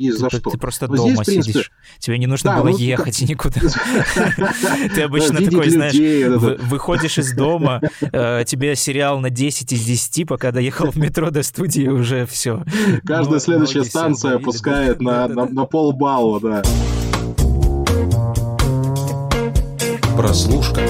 есть за что. Ты просто Но дома здесь, принципе... сидишь. Тебе не нужно да, было ну, ехать как... никуда. Ты обычно такой, знаешь, выходишь из дома, э, тебе сериал на 10 из 10, пока доехал в метро до студии, уже все. Каждая следующая станция опускает на полбалла, да. Прослушка.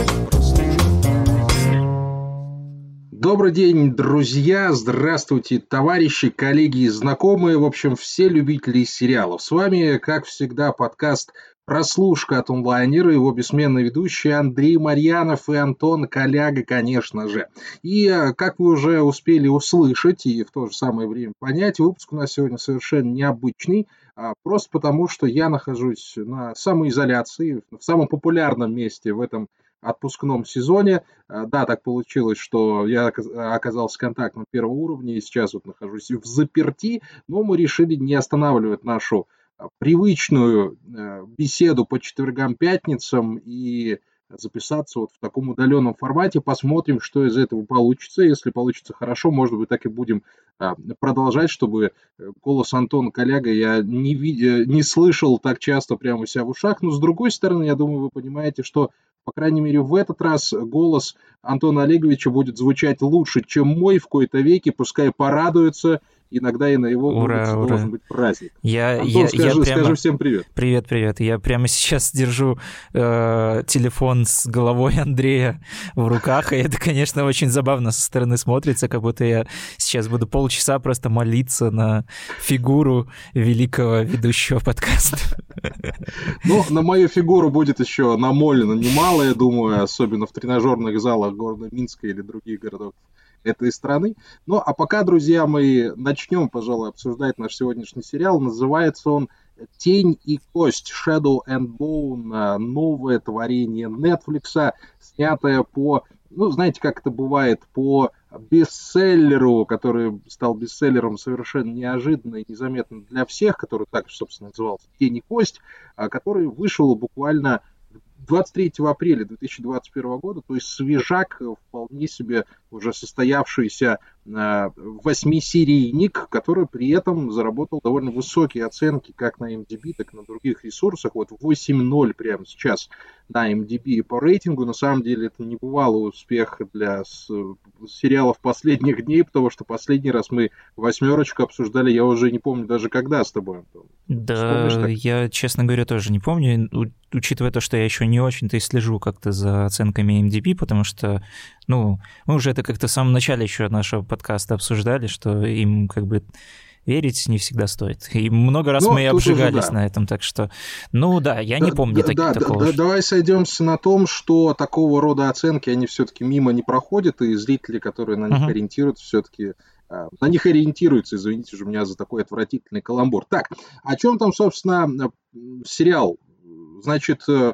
Добрый день, друзья! Здравствуйте, товарищи, коллеги и знакомые, в общем, все любители сериалов. С вами, как всегда, подкаст «Прослушка» от онлайнера, его бессменные ведущие Андрей Марьянов и Антон Коляга, конечно же. И, э, как вы уже успели услышать и в то же самое время понять, выпуск у нас сегодня совершенно необычный, а просто потому, что я нахожусь на самоизоляции, в самом популярном месте в этом отпускном сезоне. А, да, так получилось, что я оказался контактом первого уровня и сейчас вот нахожусь в заперти, но мы решили не останавливать нашу а, привычную э, беседу по четвергам, пятницам и записаться вот в таком удаленном формате. Посмотрим, что из этого получится. Если получится хорошо, может быть, так и будем продолжать, чтобы э, голос Антона Коляга я не, ви- не слышал так часто прямо у себя в ушах. Но, с другой стороны, я думаю, вы понимаете, что по крайней мере, в этот раз голос Антона Олеговича будет звучать лучше, чем мой в кои-то веке. Пускай порадуется иногда и на его ура, ура. должен быть праздник. Я, Антон, я, скажи, я прямо... скажи всем привет. Привет, привет. Я прямо сейчас держу э, телефон с головой Андрея в руках, и это, конечно, очень забавно со стороны смотрится, как будто я сейчас буду полчаса просто молиться на фигуру великого ведущего подкаста. Ну, на мою фигуру будет еще намолено немало, я думаю, особенно в тренажерных залах города Минска или других городов этой страны. Ну, а пока, друзья мои, начнем, пожалуй, обсуждать наш сегодняшний сериал. Называется он «Тень и кость», Shadow and Bone, новое творение Netflix, снятое по, ну, знаете, как это бывает, по бестселлеру, который стал бестселлером совершенно неожиданно и незаметно для всех, который так, собственно, назывался «Тень и кость», а который вышел буквально 23 апреля 2021 года, то есть свежак вполне себе уже состоявшийся э, восьмисерийник, который при этом заработал довольно высокие оценки как на MDB, так и на других ресурсах. Вот 8.0 прямо сейчас на MDB по рейтингу. На самом деле это небывалый успех для сериалов последних дней, потому что последний раз мы восьмерочку обсуждали, я уже не помню даже когда с тобой, Антон. Да, я, честно говоря, тоже не помню, учитывая то, что я еще не очень-то и слежу как-то за оценками MDB, потому что, ну, мы уже это как-то в самом начале еще нашего подкаста обсуждали, что им как бы верить не всегда стоит. И много раз ну, мы обжигались уже, да. на этом, так что, ну да, я не помню да, так, да, такого. Да, давай сойдемся на том, что такого рода оценки, они все-таки мимо не проходят, и зрители, которые на них uh-huh. ориентируются, все-таки а, на них ориентируются, извините же меня за такой отвратительный каламбур. Так, о чем там, собственно, сериал? Значит, Э,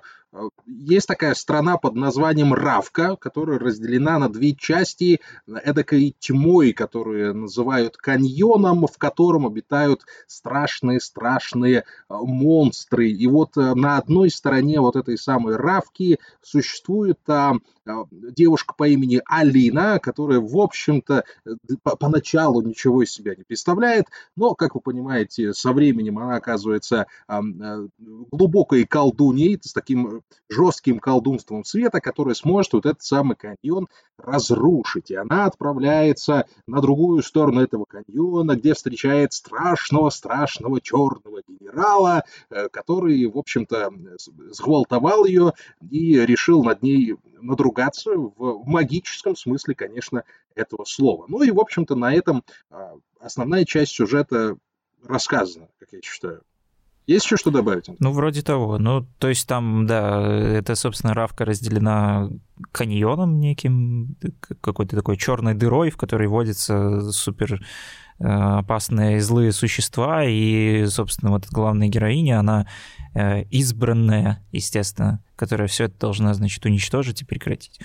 есть такая страна под названием Равка, которая разделена на две части эдакой тьмой, которую называют каньоном, в котором обитают страшные-страшные э, монстры. И вот э, на одной стороне вот этой самой Равки существует там девушка по имени Алина, которая, в общем-то, поначалу ничего из себя не представляет, но, как вы понимаете, со временем она оказывается глубокой колдуней с таким жестким колдунством света, которое сможет вот этот самый каньон разрушить. И она отправляется на другую сторону этого каньона, где встречает страшного-страшного черного генерала, э, который, в общем-то, сгвалтовал ее и решил над ней надругаться в магическом смысле, конечно, этого слова. Ну и, в общем-то, на этом а, основная часть сюжета рассказана, как я считаю. Есть еще что добавить? Ну, вроде того. Ну, то есть там, да, это, собственно, равка разделена каньоном неким, какой-то такой черной дырой, в которой водятся супер опасные злые существа, и, собственно, вот главная героиня, она э, избранная, естественно, которая все это должна, значит, уничтожить и прекратить.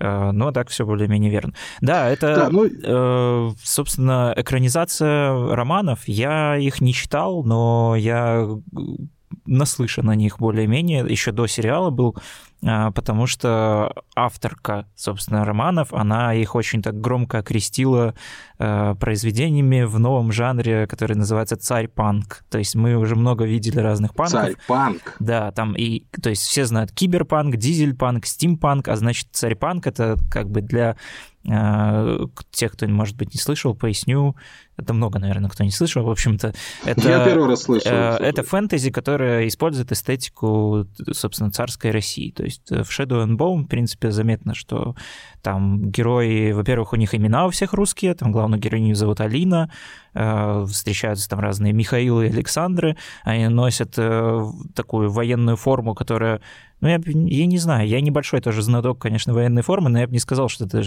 Э, но так все более-менее верно. Да, это, да, ну... э, собственно, экранизация романов. Я их не читал, но я наслышан о них более-менее, еще до сериала был, а, потому что авторка, собственно, романов, она их очень так громко окрестила э, произведениями в новом жанре, который называется царь-панк. То есть мы уже много видели разных панков. Царь-панк. Да, там и, то есть все знают киберпанк, дизель-панк, стимпанк, а значит царь-панк это как бы для э, тех, кто, может быть, не слышал, поясню. Это много, наверное, кто не слышал. В общем-то, это... Я первый раз слышал. Э, это фэнтези, которое использует эстетику, собственно, царской России. То есть в Shadow and Bone, в принципе, заметно, что там герои, во-первых, у них имена у всех русские, там главную героиню зовут Алина, э, встречаются там разные Михаилы и Александры, они носят э, такую военную форму, которая ну, я, я не знаю, я небольшой тоже знаток, конечно, военной формы, но я бы не сказал, что это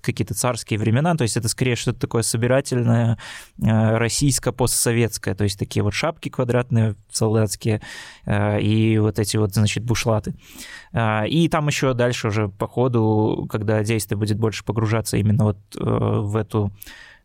какие-то царские времена, то есть это скорее что-то такое собирательное, э, российско-постсоветское, то есть такие вот шапки квадратные солдатские и вот эти вот, значит, бушлаты. И там еще дальше уже по ходу, когда действие будет больше погружаться именно вот э, в эту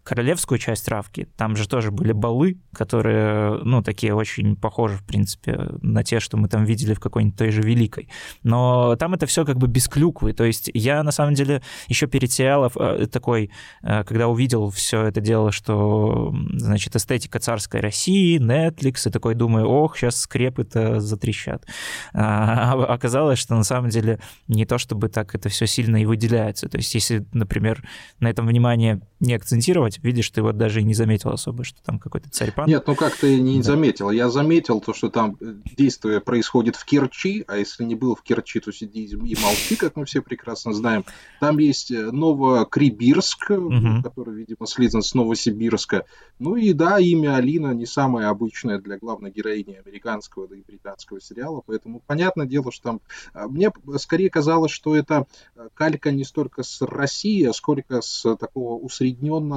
королевскую часть Равки, там же тоже были балы, которые, ну, такие очень похожи, в принципе, на те, что мы там видели в какой-нибудь той же Великой. Но там это все как бы без клюквы. То есть я, на самом деле, еще перед сериалом э, такой, э, когда увидел все это дело, что, значит, эстетика царской России, Netflix, и такой думаю, ох, сейчас скрепы-то затрещат. А, а оказалось, что на самом деле не то, чтобы так это все сильно и выделяется. То есть если, например, на этом внимание не акцентировать, видишь, ты вот даже и не заметил особо, что там какой-то царь пан. Нет, ну как ты не да. заметил? Я заметил то, что там э, действие происходит в Керчи, а если не был в Керчи, то сиди и молчи, как мы все прекрасно знаем. Там есть э, Новокрибирск, угу. который, видимо, слизан с Новосибирска. Ну и да, имя Алина не самое обычное для главной героини американского, да и британского сериала, поэтому понятное дело, что там... А, мне скорее казалось, что это э, калька не столько с России, а сколько с такого усредненно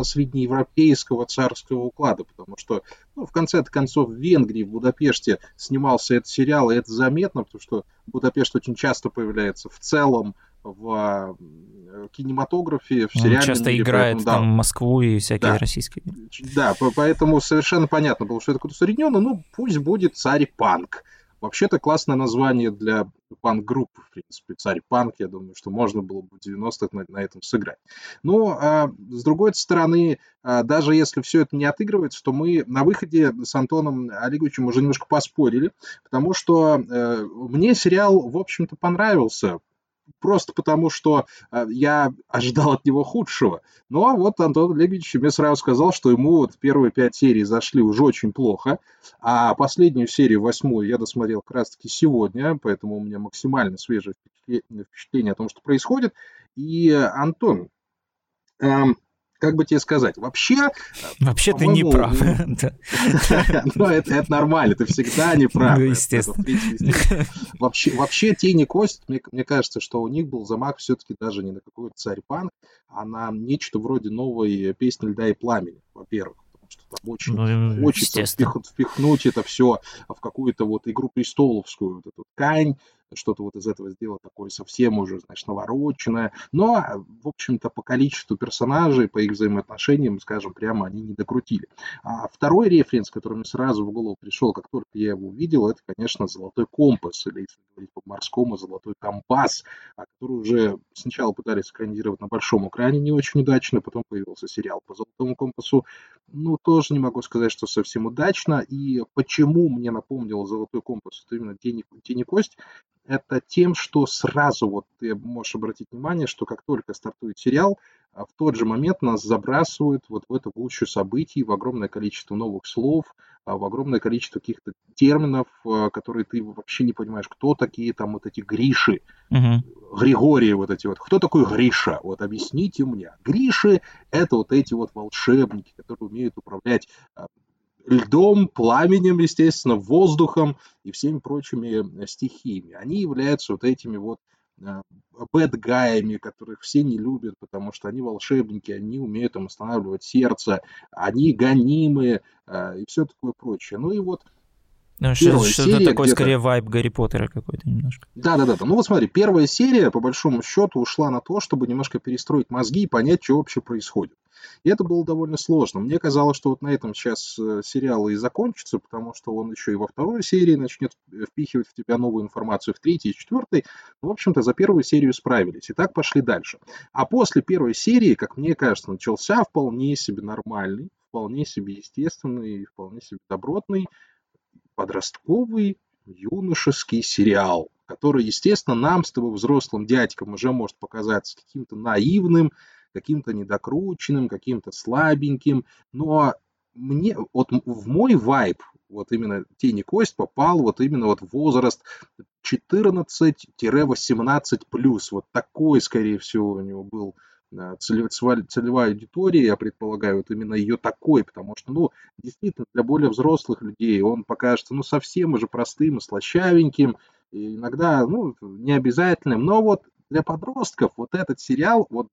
среднеевропейского царского уклада, потому что, ну, в конце концов, в Венгрии, в Будапеште снимался этот сериал, и это заметно, потому что Будапешт очень часто появляется в целом в кинематографе, в сериале. Он часто мире, играет поэтому, там да, Москву и всякие да, российские. Да, поэтому совершенно понятно было, что это какое-то усредненное, ну, пусть будет царь-панк. Вообще-то классное название для панк-группы, в принципе, царь-панк, я думаю, что можно было бы в 90-х на, на этом сыграть. Но, а, с другой стороны, а, даже если все это не отыгрывается, то мы на выходе с Антоном Олеговичем уже немножко поспорили, потому что э, мне сериал, в общем-то, понравился, просто потому, что э, я ожидал от него худшего. Ну, а вот Антон Олегович мне сразу сказал, что ему вот первые пять серий зашли уже очень плохо, а последнюю серию, восьмую, я досмотрел как раз-таки сегодня, поэтому у меня максимально свежее впечатление о том, что происходит. И, Антон, эм, как бы тебе сказать, вообще... Вообще ты не прав. Ну, это нормально, ты всегда не прав. Ну, естественно. Вообще, Тени Кость, мне кажется, что у них был замах все-таки даже не на какой-то царь-панк, а на нечто вроде новой песни «Льда и пламени», во-первых что там очень ну, хочется впихнуть это все в какую-то вот игру престоловскую, вот эту ткань, что-то вот из этого сделать такое совсем уже, значит, навороченное. Но, в общем-то, по количеству персонажей, по их взаимоотношениям, скажем, прямо они не докрутили. А второй референс, который мне сразу в голову пришел, как только я его увидел, это, конечно, «Золотой компас», или, если говорить по-морскому, «Золотой компас», а который уже сначала пытались экранизировать на большом экране не очень удачно, потом появился сериал по «Золотому компасу». Ну, тоже не могу сказать, что совсем удачно. И почему мне напомнил «Золотой компас» это именно «Тень и кость», это тем, что сразу вот ты можешь обратить внимание, что как только стартует сериал, а, в тот же момент нас забрасывают вот в эту гущу событий, в огромное количество новых слов, а, в огромное количество каких-то терминов, а, которые ты вообще не понимаешь, кто такие там вот эти Гриши, угу. Григории вот эти вот. Кто такой Гриша? Вот объясните мне. Гриши — это вот эти вот волшебники, которые умеют управлять льдом, пламенем, естественно, воздухом и всеми прочими э, стихиями. Они являются вот этими вот бэдгаями, которых все не любят, потому что они волшебники, они умеют там останавливать сердце, они гонимые э, и все такое прочее. Ну и вот Ну, что, что-то такое, скорее, вайб Гарри Поттера какой-то немножко. Да-да-да. Ну вот смотри, первая серия, по большому счету, ушла на то, чтобы немножко перестроить мозги и понять, что вообще происходит. И это было довольно сложно. Мне казалось, что вот на этом сейчас э, сериал и закончится, потому что он еще и во второй серии начнет впихивать в тебя новую информацию, в третьей и четвертой. Ну, в общем-то, за первую серию справились. И так пошли дальше. А после первой серии, как мне кажется, начался вполне себе нормальный, вполне себе естественный, вполне себе добротный подростковый юношеский сериал, который, естественно, нам с тобой, взрослым дядькам, уже может показаться каким-то наивным, каким-то недокрученным, каким-то слабеньким, но мне, вот в мой вайб, вот именно Тени Кость попал вот именно вот возраст 14-18 плюс, вот такой, скорее всего, у него был целевая, целевая аудитория, я предполагаю, вот именно ее такой, потому что, ну, действительно, для более взрослых людей он покажется, ну, совсем уже простым и слащавеньким, и иногда, ну, необязательным, но вот для подростков вот этот сериал вот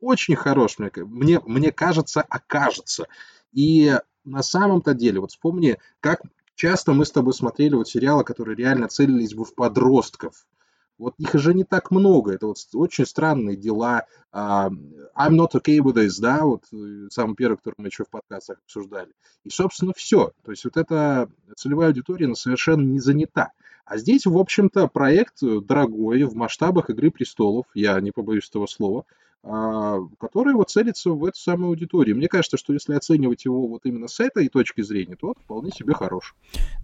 очень хорош, мне, мне, мне кажется, окажется. И на самом-то деле, вот вспомни, как часто мы с тобой смотрели вот сериалы, которые реально целились бы в подростков. Вот их уже не так много. Это вот очень странные дела. Uh, I'm not okay with this, да, вот э, самый первый, который мы еще в подкастах обсуждали. И, собственно, все. То есть вот эта целевая аудитория, она совершенно не занята. А здесь, в общем-то, проект дорогой в масштабах «Игры престолов», я не побоюсь этого слова, а, который вот целится в эту самую аудиторию. Мне кажется, что если оценивать его вот именно с этой точки зрения, то он вполне себе хорош.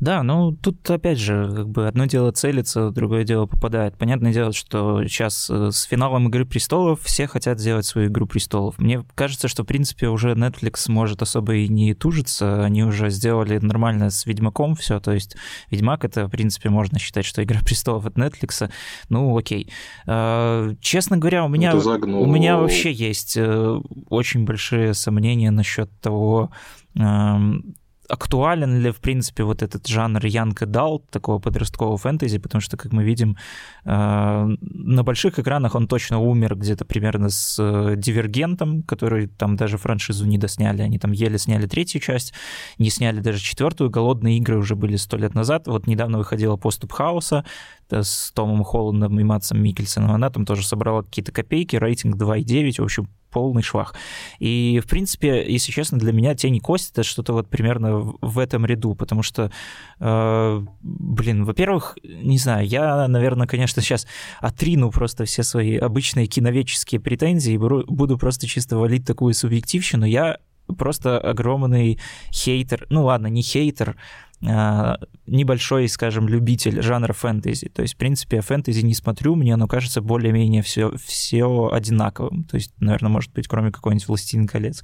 Да, ну тут опять же, как бы одно дело целится, другое дело попадает. Понятное дело, что сейчас э, с финалом Игры престолов все хотят сделать свою Игру престолов. Мне кажется, что в принципе уже Netflix может особо и не тужиться, они уже сделали нормально с Ведьмаком все, то есть Ведьмак это в принципе можно считать, что Игра престолов от Netflix. Ну окей. А, честно говоря, у меня у меня меня вообще есть э, очень большие сомнения насчет того, эм, актуален ли, в принципе, вот этот жанр Young Adult, такого подросткового фэнтези, потому что, как мы видим, э, на больших экранах он точно умер где-то примерно с э, Дивергентом, который там даже франшизу не досняли, они там еле сняли третью часть, не сняли даже четвертую, «Голодные игры» уже были сто лет назад, вот недавно выходила «Поступ хаоса», с Томом Холландом и Матсом Микельсоном, она там тоже собрала какие-то копейки, рейтинг 2,9, в общем, полный швах. И, в принципе, если честно, для меня «Тень и кость» — это что-то вот примерно в этом ряду, потому что, э, блин, во-первых, не знаю, я, наверное, конечно, сейчас отрину просто все свои обычные киновеческие претензии и буду просто чисто валить такую субъективщину. Я просто огромный хейтер, ну ладно, не хейтер, небольшой, скажем, любитель жанра фэнтези. То есть, в принципе, я фэнтези не смотрю, мне оно кажется более-менее все, все одинаковым. То есть, наверное, может быть, кроме какой-нибудь «Властелин колец».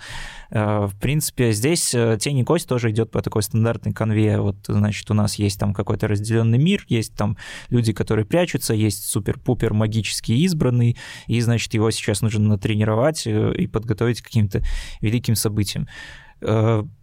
А, в принципе, здесь э, «Тень и кость» тоже идет по такой стандартной конве. Вот, значит, у нас есть там какой-то разделенный мир, есть там люди, которые прячутся, есть супер-пупер магический избранный, и, значит, его сейчас нужно натренировать э, и подготовить к каким-то великим событиям.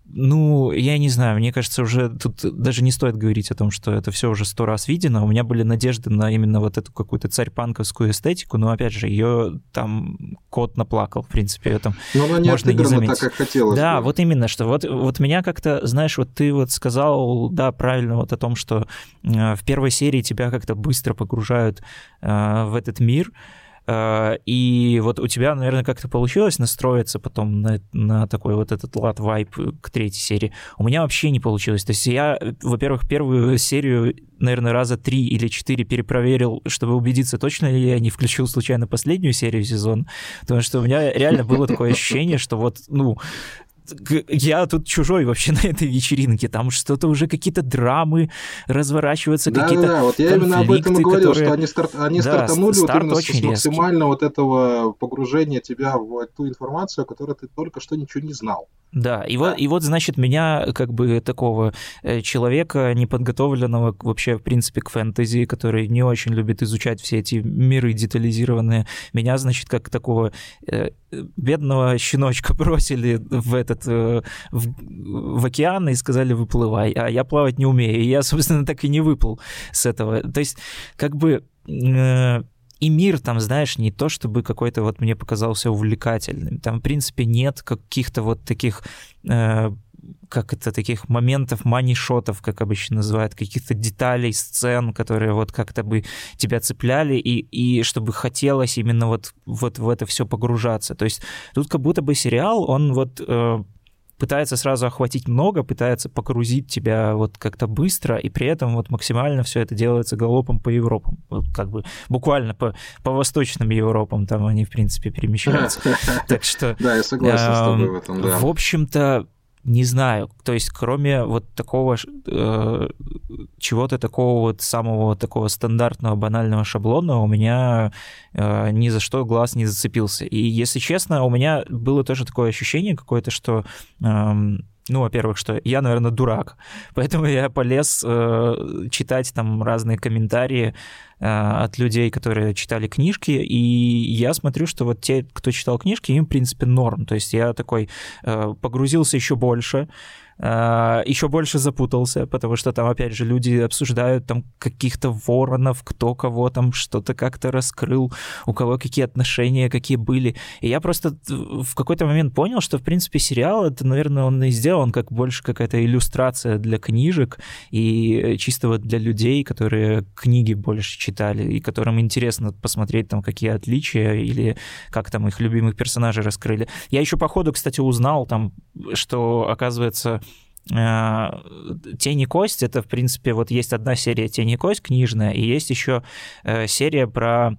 Ну, я не знаю, мне кажется, уже тут даже не стоит говорить о том, что это все уже сто раз видено. У меня были надежды на именно вот эту какую-то царь-панковскую эстетику, но опять же, ее там кот наплакал, в принципе, этом но она не можно не заметить. так, как хотелось. Да, бы. вот именно, что вот, вот меня как-то, знаешь, вот ты вот сказал, да, правильно, вот о том, что э, в первой серии тебя как-то быстро погружают э, в этот мир, и вот у тебя, наверное, как-то получилось настроиться потом на, на такой вот этот лад вайп к третьей серии. У меня вообще не получилось. То есть я, во-первых, первую серию, наверное, раза три или четыре перепроверил, чтобы убедиться, точно ли я не включил случайно последнюю серию сезона. Потому что у меня реально было такое ощущение, что вот, ну, я тут чужой вообще на этой вечеринке, там что-то уже какие-то драмы разворачиваются, да, какие-то Да, вот я именно об этом и говорил, которые... что они, старт, они да, стартанули старт вот именно с максимально вот этого погружения тебя в ту информацию, о которой ты только что ничего не знал. Да, и, да. Вот, и вот, значит, меня, как бы, такого э, человека, неподготовленного вообще, в принципе, к фэнтези, который не очень любит изучать все эти миры детализированные, меня, значит, как такого э, бедного щеночка бросили в этот, э, в, в океан и сказали, выплывай, а я плавать не умею, и я, собственно, так и не выплыл с этого. То есть, как бы и мир там, знаешь, не то чтобы какой-то вот мне показался увлекательным. Там, в принципе, нет каких-то вот таких э, как это, таких моментов, мани-шотов, как обычно называют, каких-то деталей, сцен, которые вот как-то бы тебя цепляли, и, и чтобы хотелось именно вот, вот в это все погружаться. То есть тут как будто бы сериал, он вот э, пытается сразу охватить много, пытается погрузить тебя вот как-то быстро, и при этом вот максимально все это делается галопом по Европам. Вот как бы буквально по, по восточным Европам там они, в принципе, перемещаются. Так что... Да, я согласен с тобой в этом, да. В общем-то, не знаю, то есть кроме вот такого э, чего-то такого вот самого такого стандартного банального шаблона у меня э, ни за что глаз не зацепился. И если честно, у меня было тоже такое ощущение какое-то, что э, ну, во-первых, что я, наверное, дурак, поэтому я полез э, читать там разные комментарии э, от людей, которые читали книжки, и я смотрю, что вот те, кто читал книжки, им, в принципе, норм. То есть я такой э, погрузился еще больше, еще больше запутался, потому что там, опять же, люди обсуждают там каких-то воронов, кто кого там что-то как-то раскрыл, у кого какие отношения, какие были. И я просто в какой-то момент понял, что, в принципе, сериал, это, наверное, он и сделан как больше какая-то иллюстрация для книжек и чисто вот для людей, которые книги больше читали и которым интересно посмотреть там какие отличия или как там их любимых персонажей раскрыли. Я еще по ходу, кстати, узнал там, что, оказывается, Э, Тень и кость это, в принципе, вот есть одна серия Тень и кость книжная, и есть еще э, серия про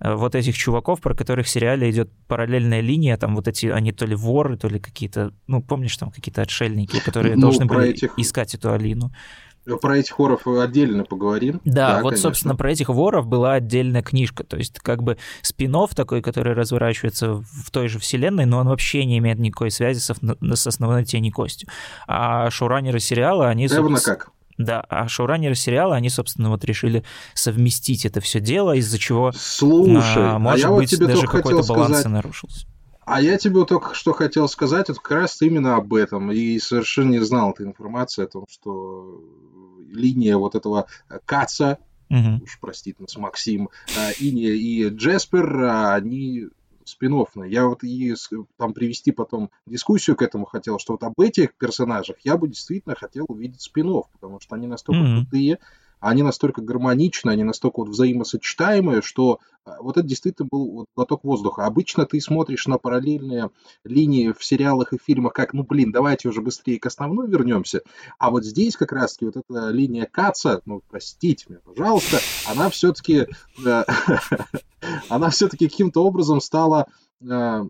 э, вот этих чуваков, про которых в сериале идет параллельная линия, там вот эти, они то ли воры, то ли какие-то, ну, помнишь, там какие-то отшельники, которые ну, должны были этих... искать эту Алину. Про этих воров отдельно поговорим. Да, да вот, конечно. собственно, про этих воров была отдельная книжка. То есть, как бы спин такой, который разворачивается в той же вселенной, но он вообще не имеет никакой связи с, с основной тени костью. А шоураннеры сериала, они... Равно как. Да, а шоураннеры сериала, они, собственно, вот решили совместить это все дело, из-за чего, Слушай, а, может а я быть, вот тебе даже какой-то баланс сказать... нарушился. А я тебе только что хотел сказать вот как раз именно об этом. И совершенно не знал этой информации о том, что линия вот этого Каца, угу. уж простите нас, Максим, а, Ини и Джеспер, а, они спин Я вот и там привести потом дискуссию к этому хотел, что вот об этих персонажах я бы действительно хотел увидеть спин потому что они настолько mm-hmm. крутые, они настолько гармоничны, они настолько вот взаимосочетаемые, что а, вот это действительно был вот глоток воздуха. Обычно ты смотришь на параллельные линии в сериалах и фильмах, как, ну, блин, давайте уже быстрее к основной вернемся. А вот здесь как раз-таки вот эта линия Каца, ну, простите меня, пожалуйста, она все-таки, э, она все-таки каким-то образом стала э,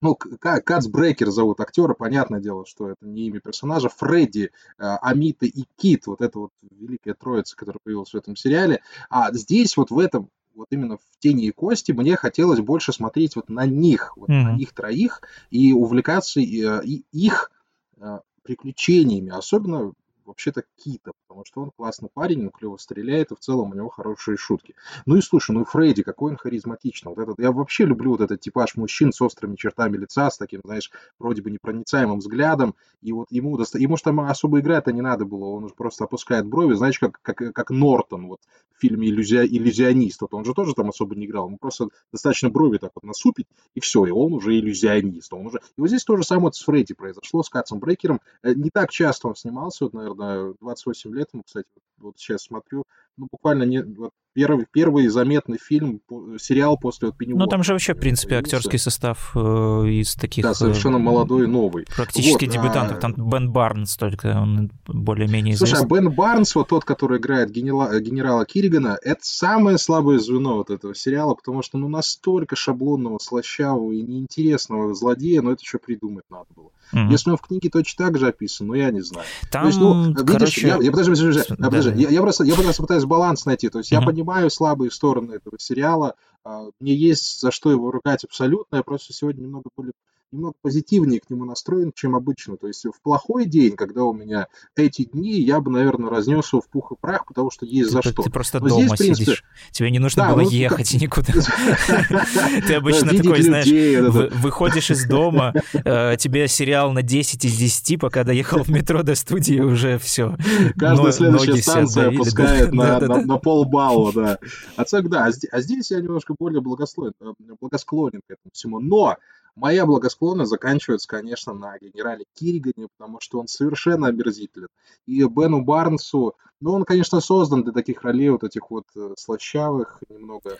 ну, Кацбрекер зовут актера, понятное дело, что это не имя персонажа, Фредди, э, Амита и Кит, вот это вот великая троица, которая появилась в этом сериале. А здесь вот в этом, вот именно в «Тени и кости» мне хотелось больше смотреть вот на них, вот mm-hmm. на них троих, и увлекаться и, э, и их э, приключениями, особенно вообще-то Кита, потому что он классный парень, он клево стреляет, и в целом у него хорошие шутки. Ну и слушай, ну Фредди, какой он харизматичный. Вот этот, я вообще люблю вот этот типаж мужчин с острыми чертами лица, с таким, знаешь, вроде бы непроницаемым взглядом, и вот ему, доста... ему что там особо играть-то не надо было, он уже просто опускает брови, знаешь, как, как, как Нортон вот в фильме Иллюзия... «Иллюзионист», вот он же тоже там особо не играл, ему просто достаточно брови так вот насупить, и все, и он уже иллюзионист, он уже... И вот здесь то же самое с Фредди произошло, с Катсом Брейкером, э, не так часто он снимался, вот, наверное, наверное, 28 лет ему, кстати, вот сейчас смотрю, ну, буквально не, вот первый, первый заметный фильм, сериал после вот Пенниворта. Ну, там же вообще, в принципе, актерский состав э, из таких... Да, совершенно э, молодой и новый. Практически вот, дебютантов. А... Там Бен Барнс только, он более-менее известен. Слушай, а Бен Барнс, вот тот, который играет генерала, генерала Киригана, это самое слабое звено вот этого сериала, потому что, ну, настолько шаблонного, слащавого и неинтересного злодея, но это еще придумать надо было. Mm-hmm. Если он в книге точно так же описан, ну, я не знаю. Там, То есть, ну, видишь, короче... я, я, подожди, подожди, подожди. Да. Я, я, просто, я просто пытаюсь баланс найти. То есть, mm-hmm. я понимаю слабые стороны этого сериала, а, мне есть за что его ругать абсолютно, я просто сегодня немного более немного позитивнее к нему настроен, чем обычно. То есть в плохой день, когда у меня эти дни, я бы, наверное, разнес его в пух и прах, потому что есть за что. Ты просто Но дома здесь, принципе... сидишь. Тебе не нужно да, было ну, ехать как... никуда. Ты обычно такой, знаешь, выходишь из дома, э, тебе сериал на 10 из 10, пока доехал в метро до студии, уже все. Каждая следующая станция опускает на полбалла, да. А да, а здесь я немножко более благосклонен, э, благосклонен к этому всему. Но Моя благосклонность заканчивается, конечно, на генерале Киригане, потому что он совершенно омерзителен. И Бену Барнсу, ну, он, конечно, создан для таких ролей вот этих вот э, слащавых, немного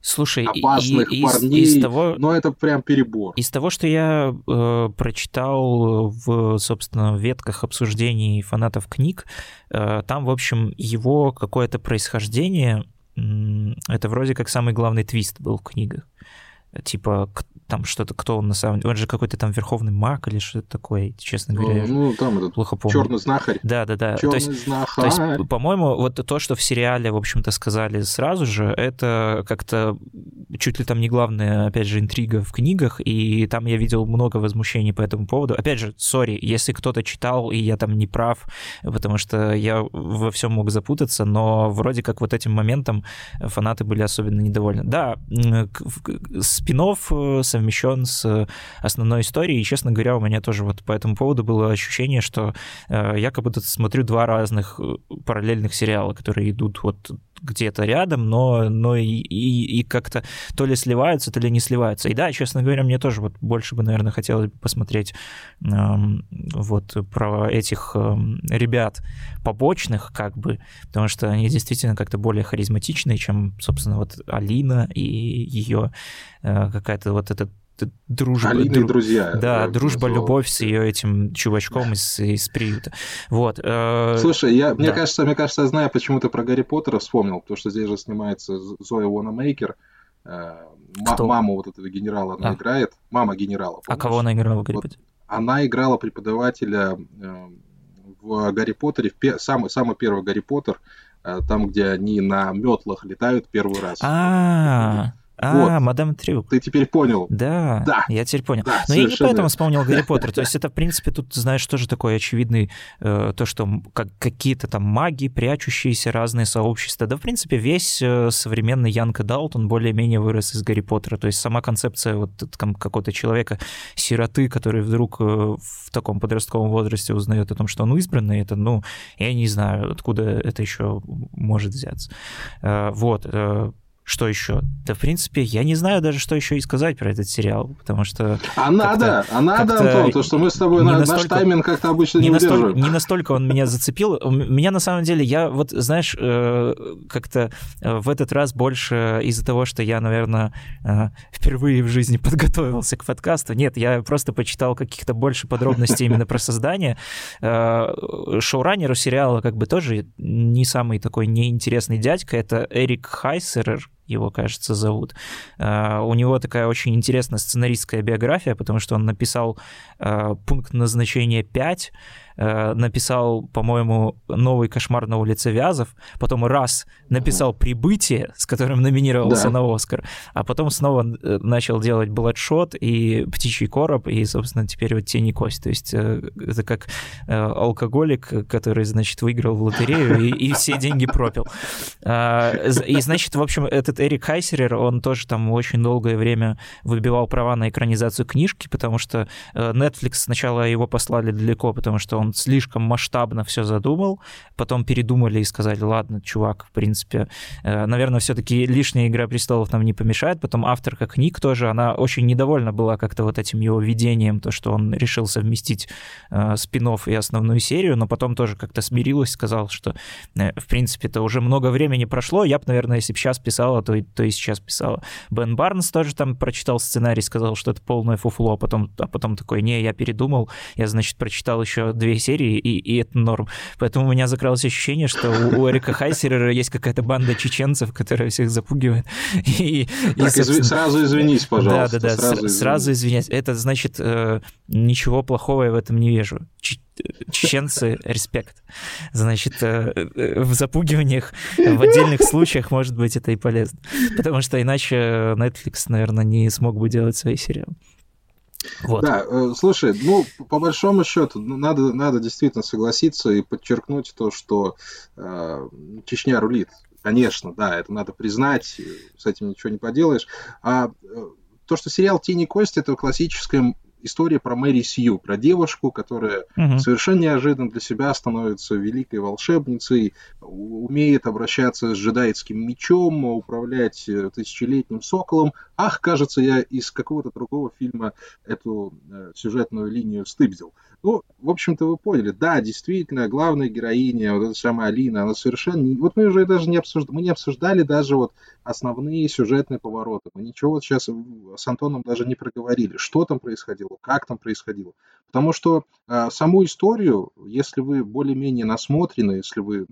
Слушай, опасных и, парней, из, из того, но это прям перебор. Из того, что я э, прочитал в, собственно, ветках обсуждений фанатов книг, э, там, в общем, его какое-то происхождение, э, это вроде как самый главный твист был в книгах. Типа, там что-то, кто он на самом деле, он же какой-то там верховный маг или что-то такое, честно говоря. Ну, ну там этот плохо помню. Черный знахарь. Да, да, да. Черный то есть, знахарь. То есть, по-моему, вот то, что в сериале, в общем-то, сказали сразу же, это как-то чуть ли там не главная, опять же, интрига в книгах, и там я видел много возмущений по этому поводу. Опять же, сори, если кто-то читал, и я там не прав, потому что я во всем мог запутаться, но вроде как вот этим моментом фанаты были особенно недовольны. Да, спин э, совмещен с основной историей, и, честно говоря, у меня тоже вот по этому поводу было ощущение, что э, я как будто смотрю два разных э, параллельных сериала, которые идут вот где-то рядом, но, но и, и, и как-то то ли сливаются, то ли не сливаются. И да, честно говоря, мне тоже вот больше бы, наверное, хотелось посмотреть эм, вот про этих эм, ребят побочных, как бы, потому что они действительно как-то более харизматичные, чем, собственно, вот Алина и ее э, какая-то вот эта дружба. Алина дру... друзья. Да, дружба, любовь с ее этим чувачком из, из приюта. Вот. Э... Слушай, я, мне, кажется, мне кажется, я знаю, почему ты про Гарри Поттера вспомнил, потому что здесь же снимается Зоя Уонамейкер. Э, маму вот этого генерала она а. играет. Мама генерала. Помнишь? А кого она играла в Гарри вот, Она играла преподавателя э, в Гарри Поттере, в пе- самый, самый первый Гарри Поттер, там, где они на метлах летают первый раз. А, а, вот. мадам Трюк. Ты теперь понял. Да, да. я теперь понял. Да, Но я не поэтому вспомнил Гарри Поттер. То есть это, в принципе, тут, знаешь, тоже такой очевидный, э, то, что как, какие-то там маги, прячущиеся разные сообщества. Да, в принципе, весь э, современный Янка Далтон более-менее вырос из Гарри Поттера. То есть сама концепция вот там какого-то человека, сироты, который вдруг э, в таком подростковом возрасте узнает о том, что он избранный, это, ну, я не знаю, откуда это еще может взяться. Э, вот. Э, что еще? Да, в принципе, я не знаю даже, что еще и сказать про этот сериал, потому что... А надо, а надо, Антон, то, что мы с тобой на, настолько, наш тайминг как-то обычно не, не настолько, Не настолько он меня зацепил. Меня, на самом деле, я вот, знаешь, э, как-то э, в этот раз больше из-за того, что я, наверное, э, впервые в жизни подготовился к подкасту. Нет, я просто почитал каких-то больше подробностей именно про создание. Шоураннеру сериала как бы тоже не самый такой неинтересный дядька. Это Эрик Хайсерер, его, кажется, зовут. Uh, у него такая очень интересная сценаристская биография, потому что он написал uh, пункт назначения 5, Э, написал, по-моему, новый кошмар на улице Вязов, потом раз написал «Прибытие», с которым номинировался да. на Оскар, а потом снова э, начал делать «Бладшот» и «Птичий короб», и, собственно, теперь вот «Тень и кость». То есть э, это как алкоголик, который, значит, выиграл в лотерею и, и все деньги пропил. А, и, значит, в общем, этот Эрик Хайсерер, он тоже там очень долгое время выбивал права на экранизацию книжки, потому что Netflix сначала его послали далеко, потому что он он слишком масштабно все задумал, потом передумали и сказали, ладно, чувак, в принципе, э, наверное, все-таки лишняя «Игра престолов» нам не помешает. Потом авторка книг тоже, она очень недовольна была как-то вот этим его видением, то, что он решил совместить э, спин и основную серию, но потом тоже как-то смирилась, сказал, что, э, в принципе, это уже много времени прошло, я бы, наверное, если бы сейчас писала, то, то и сейчас писала. Бен Барнс тоже там прочитал сценарий, сказал, что это полное фуфло, а потом, а потом такой, не, я передумал, я, значит, прочитал еще две серии, и, и это норм. Поэтому у меня закралось ощущение, что у, у Эрика Хайсерера есть какая-то банда чеченцев, которая всех запугивает. И, так, и, собственно... сразу извинись, пожалуйста. Да, да, да, сразу, извинись. сразу извинять. Это значит, э, ничего плохого я в этом не вижу. чеченцы, респект. Значит, э, э, в запугиваниях в отдельных случаях, может быть, это и полезно. Потому что иначе Netflix, наверное, не смог бы делать свои сериалы. Вот. Да, э, слушай, ну, по большому счету, ну, надо, надо действительно согласиться и подчеркнуть то, что э, Чечня рулит. Конечно, да, это надо признать, с этим ничего не поделаешь. А э, то, что сериал «Тени кости» — это классическая история про Мэри Сью, про девушку, которая угу. совершенно неожиданно для себя становится великой волшебницей, умеет обращаться с джедайским мечом, управлять э, тысячелетним соколом, ах, кажется, я из какого-то другого фильма эту э, сюжетную линию стыбзил. Ну, в общем-то, вы поняли, да, действительно, главная героиня, вот эта самая Алина, она совершенно не... Вот мы уже даже не обсуждали, мы не обсуждали даже вот основные сюжетные повороты. Мы ничего вот сейчас с Антоном даже не проговорили, что там происходило, как там происходило. Потому что э, саму историю, если вы более-менее насмотрены, если вы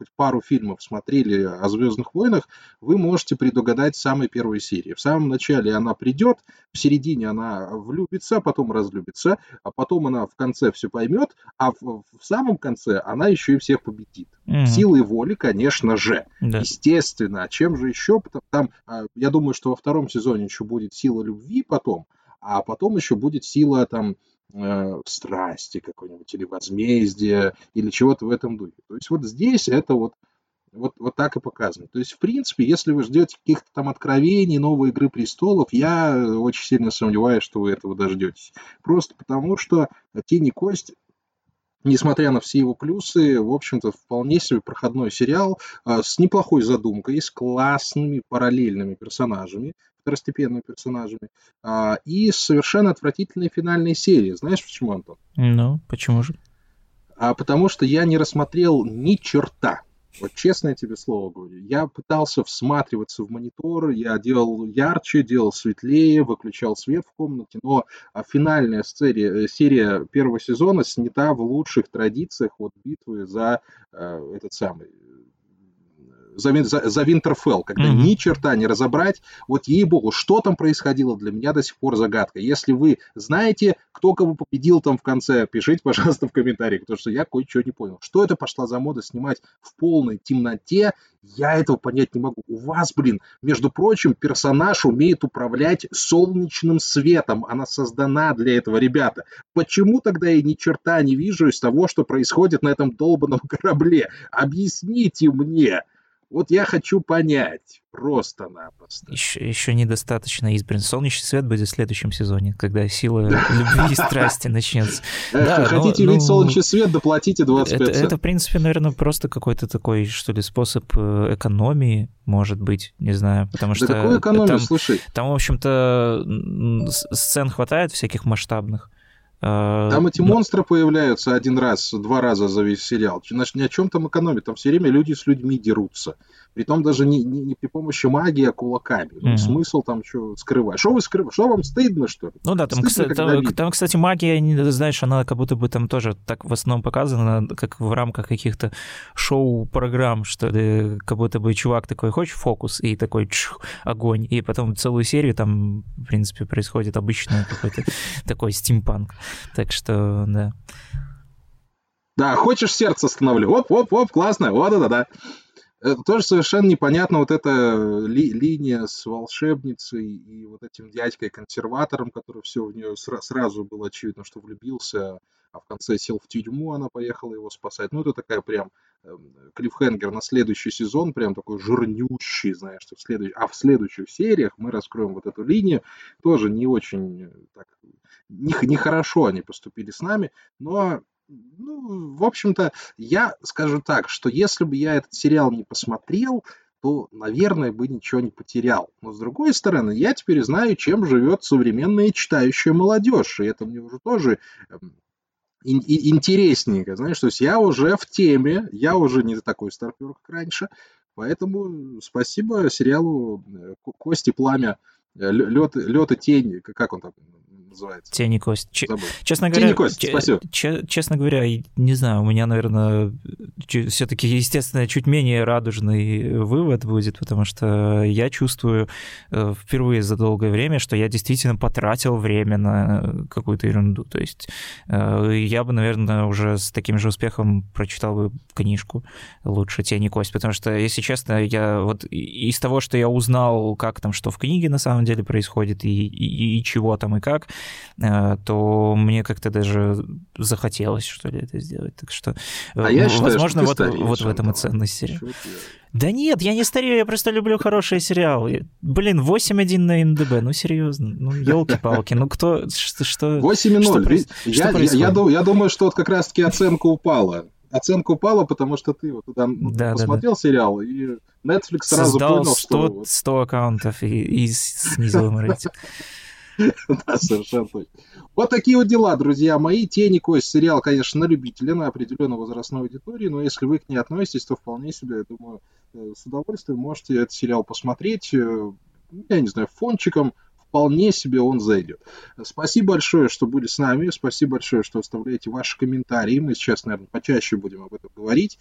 хоть пару фильмов смотрели о Звездных войнах, вы можете предугадать самой первой серии. В самом начале она придет, в середине она влюбится, потом разлюбится, а потом она в конце все поймет, а в, в самом конце она еще и всех победит. Mm-hmm. Силой воли, конечно же. Да. Естественно. А чем же еще? Там, а, я думаю, что во втором сезоне еще будет сила любви потом, а потом еще будет сила там э, страсти какой-нибудь, или возмездия, или чего-то в этом духе. То есть вот здесь это вот, вот, вот так и показано. То есть, в принципе, если вы ждете каких-то там откровений, новой «Игры престолов», я очень сильно сомневаюсь, что вы этого дождетесь. Просто потому, что «Тень и кость» несмотря на все его плюсы, в общем-то, вполне себе проходной сериал э, с неплохой задумкой, с классными параллельными персонажами, второстепенными персонажами, а, и совершенно отвратительной финальной серии. Знаешь почему, Антон? Ну, почему же? А потому что я не рассмотрел ни черта. Вот честное тебе слово говорю. Я пытался всматриваться в монитор, я делал ярче, делал светлее, выключал свет в комнате, но финальная серия, серия первого сезона снята в лучших традициях вот битвы за э, этот самый за, за, за Винтерфелл, когда mm-hmm. ни черта не разобрать. Вот ей-богу, что там происходило, для меня до сих пор загадка. Если вы знаете, кто кого победил там в конце, пишите, пожалуйста, в комментариях, потому что я кое-что не понял. Что это пошла за мода снимать в полной темноте, я этого понять не могу. У вас, блин, между прочим, персонаж умеет управлять солнечным светом. Она создана для этого, ребята. Почему тогда я ни черта не вижу из того, что происходит на этом долбанном корабле? Объясните мне. Вот я хочу понять, просто-напросто. Еще, еще недостаточно избран. Солнечный свет будет в следующем сезоне, когда сила любви и страсти начнется. Да, Хотите видеть солнечный свет, доплатите 25 это, в принципе, наверное, просто какой-то такой, что ли, способ э, экономии, может быть, не знаю, потому что... Да какой экономии, слушай? Там, в общем-то, сцен хватает всяких масштабных. А, там эти монстры появляются один раз, два раза за весь сериал. Значит, ни о чем там экономить. Там все время люди с людьми дерутся. Притом даже не, не, не при помощи магии, а кулаками. Ну, mm-hmm. Смысл там что скрывать? Что вы скрываете? Что вам стыдно, что ли? Ну да, там, стыдно, кстати, там, там, кстати, магия, знаешь, она как будто бы там тоже так в основном показана, как в рамках каких-то шоу-программ, что ли, как будто бы чувак такой, хочешь фокус, и такой чух, огонь, и потом целую серию там, в принципе, происходит обычный какой-то такой стимпанк. Так что, да. Да, хочешь сердце остановлю. Оп-оп-оп, классно, вот это да. Это тоже совершенно непонятно вот эта ли, линия с волшебницей и вот этим дядькой-консерватором, который все в нее сра- сразу было очевидно, что влюбился, а в конце сел в тюрьму, она поехала его спасать. Ну, это такая прям э, клиффхенгер на следующий сезон, прям такой жирнющий, знаешь, что в следующий... а в следующих сериях мы раскроем вот эту линию. Тоже не очень э, так... Нехорошо не они поступили с нами, но ну, в общем-то, я скажу так, что если бы я этот сериал не посмотрел, то, наверное, бы ничего не потерял. Но, с другой стороны, я теперь знаю, чем живет современная читающая молодежь, и это мне уже тоже эм, интересненько, знаешь, то есть я уже в теме, я уже не такой старпер, как раньше, поэтому спасибо сериалу э, «Кости, пламя», э, «Лед, лед и тень», как он там называется. Тень и кость. Ч- честно говоря, Тень и кость, спасибо. Ч- честно говоря, не знаю, у меня, наверное, все-таки, естественно, чуть менее радужный вывод будет, потому что я чувствую э, впервые за долгое время, что я действительно потратил время на какую-то ерунду. То есть э, я бы, наверное, уже с таким же успехом прочитал бы книжку лучше «Тень и кость», потому что, если честно, я вот из того, что я узнал, как там, что в книге на самом деле происходит, и, и, и чего там, и как, то мне как-то даже захотелось, что ли, это сделать. Так что, а я считаю, возможно, что вот, вот в этом и ценность сериала. Да нет, я не старею, я просто люблю хорошие сериалы. Блин, 8-1 на НДБ, ну серьезно, ну елки-палки, ну кто, что, что 8,0, я, я, я, я думаю, что вот как раз-таки оценка упала Оценка упала, потому что ты вот туда да, посмотрел да, да. сериал, и Netflix сразу Создал понял, 100, что... 100 аккаунтов и, и снизил им рейтинг. Да, совершенно точно. Вот такие вот дела, друзья мои. Тени Кость сериал, конечно, на любителя, на определенной возрастной аудитории, но если вы к ней относитесь, то вполне себе, я думаю, э, с удовольствием можете этот сериал посмотреть, э, я не знаю, фончиком, вполне себе он зайдет. Спасибо большое, что были с нами. Спасибо большое, что оставляете ваши комментарии. Мы сейчас, наверное, почаще будем об этом говорить.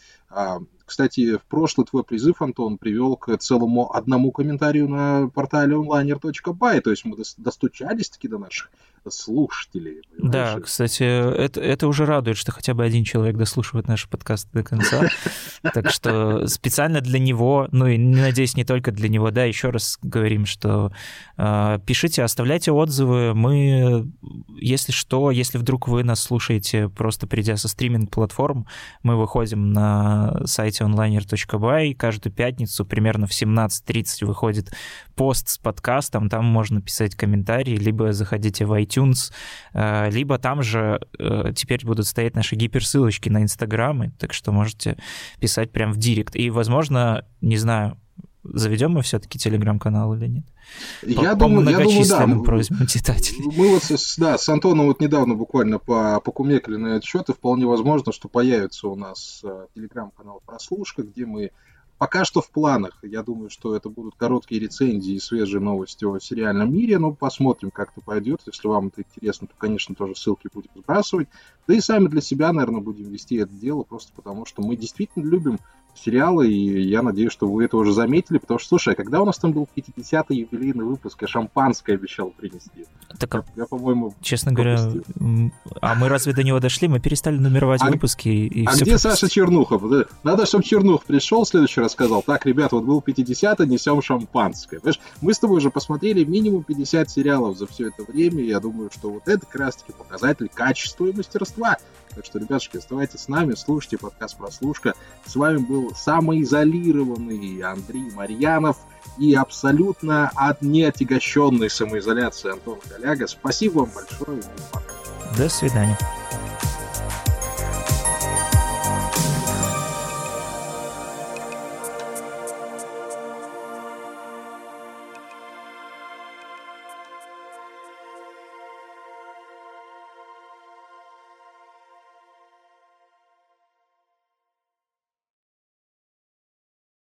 Кстати, в прошлый твой призыв, Антон, привел к целому одному комментарию на портале onliner.by. То есть мы достучались-таки до наших слушателей. Понимаешь? Да, кстати, это, это уже радует, что хотя бы один человек дослушивает наши подкасты до конца. Так что специально для него, ну и, надеюсь, не только для него, да, еще раз говорим, что э, пишите, оставляйте отзывы. Мы, если что, если вдруг вы нас слушаете, просто придя со стриминг-платформ, мы выходим на сайте onliner.by. Каждую пятницу примерно в 17.30 выходит пост с подкастом, там можно писать комментарии, либо заходите в iTunes, э, либо там же э, теперь будут стоять наши гиперссылочки на Инстаграмы, так что можете писать прямо в директ. И, возможно, не знаю, заведем мы все-таки телеграм-канал или нет? Я по, думаю, по я думаю, да. просьбам читателей. Мы вот с, да, с Антоном вот недавно буквально по, покумекали на этот счет, и вполне возможно, что появится у нас э, телеграм-канал «Прослушка», где мы Пока что в планах. Я думаю, что это будут короткие рецензии и свежие новости о сериальном мире, но посмотрим, как это пойдет. Если вам это интересно, то, конечно, тоже ссылки будем сбрасывать. Да и сами для себя, наверное, будем вести это дело, просто потому что мы действительно любим сериала, и я надеюсь, что вы это уже заметили, потому что, слушай, а когда у нас там был 50-й юбилейный выпуск, я шампанское обещал принести. Так, я, я по-моему, честно пропустил. говоря, а мы разве до него дошли? Мы перестали нумеровать а, выпуски и А все где пропустили. Саша Чернухов? Надо, чтобы Чернух пришел, в следующий раз сказал, так, ребят, вот был 50-й, несем шампанское. Понимаешь, мы с тобой уже посмотрели минимум 50 сериалов за все это время, и я думаю, что вот это как раз-таки показатель качества и мастерства. Так что, ребятушки, оставайтесь с нами, слушайте подкаст «Прослушка». С вами был самоизолированный Андрей Марьянов и абсолютно от неотягощенной самоизоляции Антон Голяга. Спасибо вам большое. До свидания.